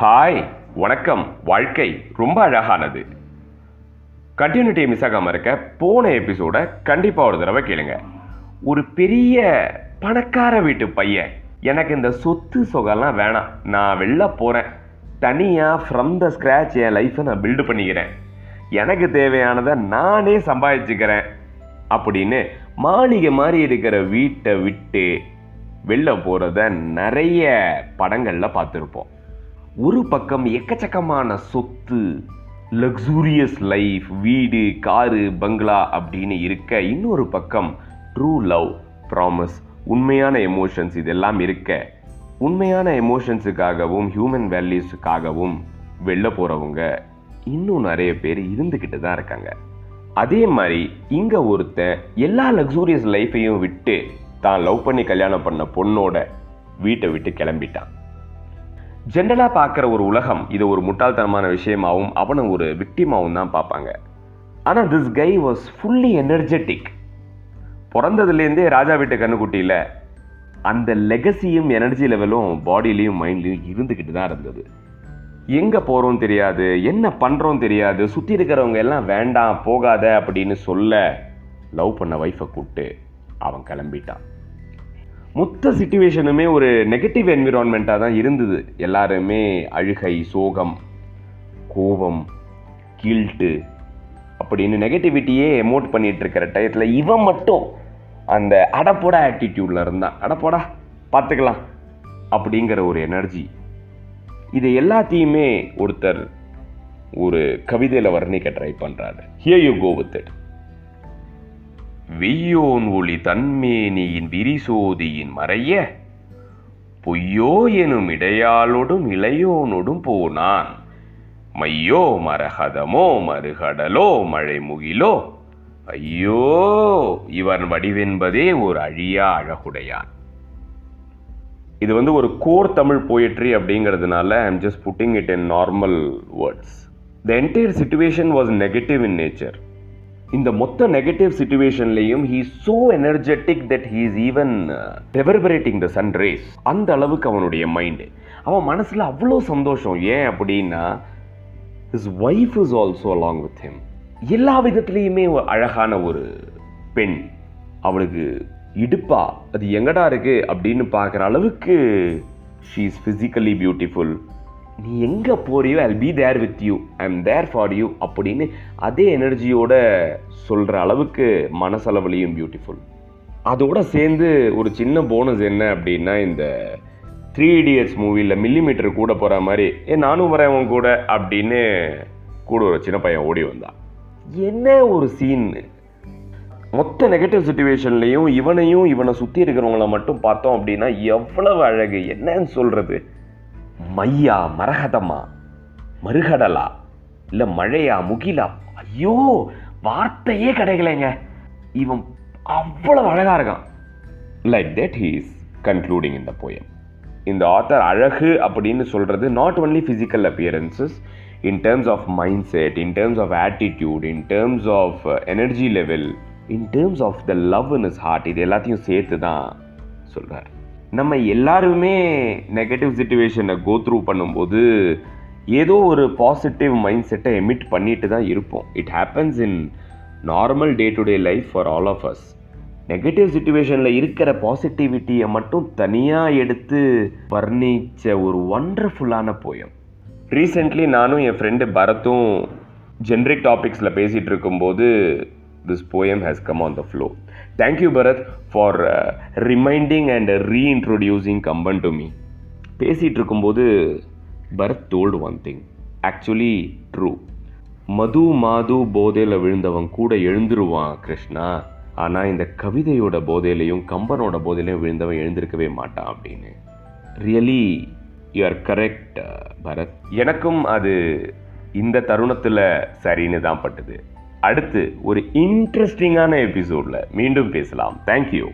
Hi வணக்கம். வாழ்க்கை ரொம்ப அழகானது. கண்டினியூட்டியை மிஸ் ஆகாமல் இருக்க போன எபிசோட கண்டிப்பாக ஒரு தடவை கேளுங்க. ஒரு பெரிய பணக்கார வீட்டு பையன். எனக்கு இந்த சொத்து சொகெல்லாம் வேணாம். நான் வெளில போகிறேன் தனியாக ஃப்ரம் த ஸ்க்ராட்ச் என் லைஃப்பை நான் பில்டு பண்ணிக்கிறேன். எனக்கு தேவையானதை நானே சம்பாதிச்சுக்கிறேன். அப்படின்னு மாளிகை மாதிரி இருக்கிற வீட்டை விட்டு வெளில போகிறத நிறைய படங்களில் பார்த்துருப்போம். ஒரு பக்கம் எக்கச்சக்கமான சொத்து லக்ஸூரியஸ் லைஃப் வீடு காரு பங்களா அப்படின்னு இருக்க இன்னொரு பக்கம் ட்ரூ லவ் ப்ராமிஸ் உண்மையான எமோஷன்ஸ் இதெல்லாம் இருக்க. உண்மையான எமோஷன்ஸுக்காகவும் ஹியூமன் வேல்யூஸுக்காகவும் வெளில போகிறவங்க இன்னும் நிறைய பேர் இருந்துக்கிட்டு தான் இருக்காங்க. அதே மாதிரி இங்கே ஒருத்தன் எல்லா லக்ஸூரியஸ் லைஃப்பையும் விட்டு தான் லவ் பண்ணி கல்யாணம் பண்ண பொண்ணோட வீட்டை விட்டு கிளம்பிட்டான். ஜென்ரலாக பார்க்குற ஒரு உலகம் இது ஒரு முட்டாள்தனமான விஷயமாகவும் அவனை ஒரு விக்டிமாவும் தான் பார்ப்பாங்க. ஆனால் this guy was fully energetic பிறந்ததுலேருந்தே ராஜா வீட்டு கண்ணுக்குட்டியில் அந்த லெகசியும் எனர்ஜி லெவலும் பாடியிலையும் மைண்ட்லையும் இருந்துக்கிட்டு தான் இருந்தது. எங்கே போகிறோம் தெரியாது என்ன பண்ணுறோம் தெரியாது சுற்றி இருக்கிறவங்க எல்லாம் வேண்டாம் போகாத அப்படின்னு சொல்ல லவ் பண்ண ஒய்ஃபை கூப்பிட்டு அவன் கிளம்பிட்டான். மொத்த சுச்சுவேஷனுமே ஒரு நெகட்டிவ் என்விரான்மெண்ட்டாக தான் இருந்தது. எல்லாருமே அழுகை சோகம் கோபம் கில்ட்டு அப்படின்னு நெகட்டிவிட்டியே எமோட் பண்ணிகிட்டு இருக்கிற டயத்தில் இவன் மட்டும் அந்த அடப்போட ஆட்டிடியூடில் இருந்தான். அடப்போடா பார்த்துக்கலாம் அப்படிங்கிற ஒரு எனர்ஜி இது எல்லாத்தையுமே ஒருத்தர் ஒரு கவிதையில் வர்ணிக்க ட்ரை பண்ணுறாரு here you go with it வெய்யோன் ஒளி தன்மேனியின் விரிசோதியின் மறைய. பொய்யோ எனும் இடையாளோடும் இளையோனோடும் போனான். மையோ மரகதமோ மறுகடலோ மழை முகிலோ ஐயோ இவன் வடிவென்பதே ஒரு அழியா அழகுடையான். இது வந்து ஒரு கோர் தமிழ் போயட்ரி அப்படிங்கிறதுனால I'm just putting it in normal words the entire situation was negative in nature இந்த மொத்த negative சுச்சுவேஷன்லையும் he so energetic that he is even reverberating the sun rays அந்த அளவுக்கு அவனுடைய மைண்டு அவன் மனசில் அவ்வளோ சந்தோஷம். ஏன் அப்படின்னா his wife is also along with him எல்லா விதத்துலேயுமே ஒரு அழகான ஒரு பெண். அவளுக்கு இடுப்பா அது எங்கடா இருக்கு? அப்படின்னு பார்க்குற அளவுக்கு ஷீ இஸ் ஃபிசிக்கலி பியூட்டிஃபுல் நீ எங்கே போறியோ I be there with you I am there for you அப்படின்னு அதே எனர்ஜியோட சொல்கிற அளவுக்கு மனசளவுலையும் பியூட்டிஃபுல் அதோட சேர்ந்து ஒரு சின்ன போனஸ் என்ன அப்படின்னா இந்த த்ரீ இடியட்ஸ் மூவியில் மில்லிமீட்டர் கூட போகிற மாதிரி ஏ நானும் வரேன் அவன் கூட அப்படின்னு கூட ஒரு சின்ன பையன் ஓடி வந்தான் என்ன ஒரு சீன் மொத்த நெகட்டிவ் சுச்சுவேஷன்லையும் இவனையும் இவனை சுற்றி இருக்கிறவங்கள மட்டும் பார்த்தோம் அப்படின்னா எவ்வளவு அழகு என்னன்னு சொல்கிறது மையா மரகதமா மறுகடலா இல்லை மழையா முகிலா? ஐயோ வார்த்தையே கிடைக்கலைங்க. இவன் அவ்வளவு அழகா இருக்கான். லைக் தட் ஹீஸ் கன்க்ளூடிங் இந்த போயம் இந்த ஆத்தர் அழகு அப்படின்னு சொல்றது not only physical appearances in terms of mindset in terms of attitude in terms of energy level in terms of the love in is heart இது எல்லாத்தையும் சேர்த்து தான் சொல்கிறார் நம்ம எல்லாருமே நெகட்டிவ் சுச்சுவேஷனை கோ த்ரூ பண்ணும்போது ஏதோ ஒரு பாசிட்டிவ் மைண்ட் செட்டை எமிட் பண்ணிட்டு தான் இருப்போம். It happens in normal day to day life for all of us negative சுச்சுவேஷனில் இருக்கிற பாசிட்டிவிட்டியை மட்டும் தனியாக எடுத்து வர்ணிச்ச ஒரு ஒண்டர்ஃபுல்லான போயம் ரீசெண்ட்லி நானும் என் ஃப்ரெண்டு பரத்தும் ஜென்ரிக் டாபிக்ஸில் பேசிகிட்டு இருக்கும்போது this poem has come on the flow thank you Bharath for reminding and reintroducing Kamban to me பேசிகிட்டு இருக்கும்போது Bharath told one thing actually true மது மாது போதையில் விழுந்தவன் கூட எழுந்துருவான் கிருஷ்ணா. ஆனால் இந்த கவிதையோட போதையிலையும் கம்பனோட போதையிலையும் விழுந்தவன் எழுந்திருக்கவே மாட்டான் அப்படின்னு. Really you are correct Bharath எனக்கும் அது இந்த தருணத்தில் சரின்னு தான் பட்டுது. அடுத்து ஒரு இன்ட்ரெஸ்டிங்கான எபிசோடில் மீண்டும் பேசலாம். தேங்க்யூ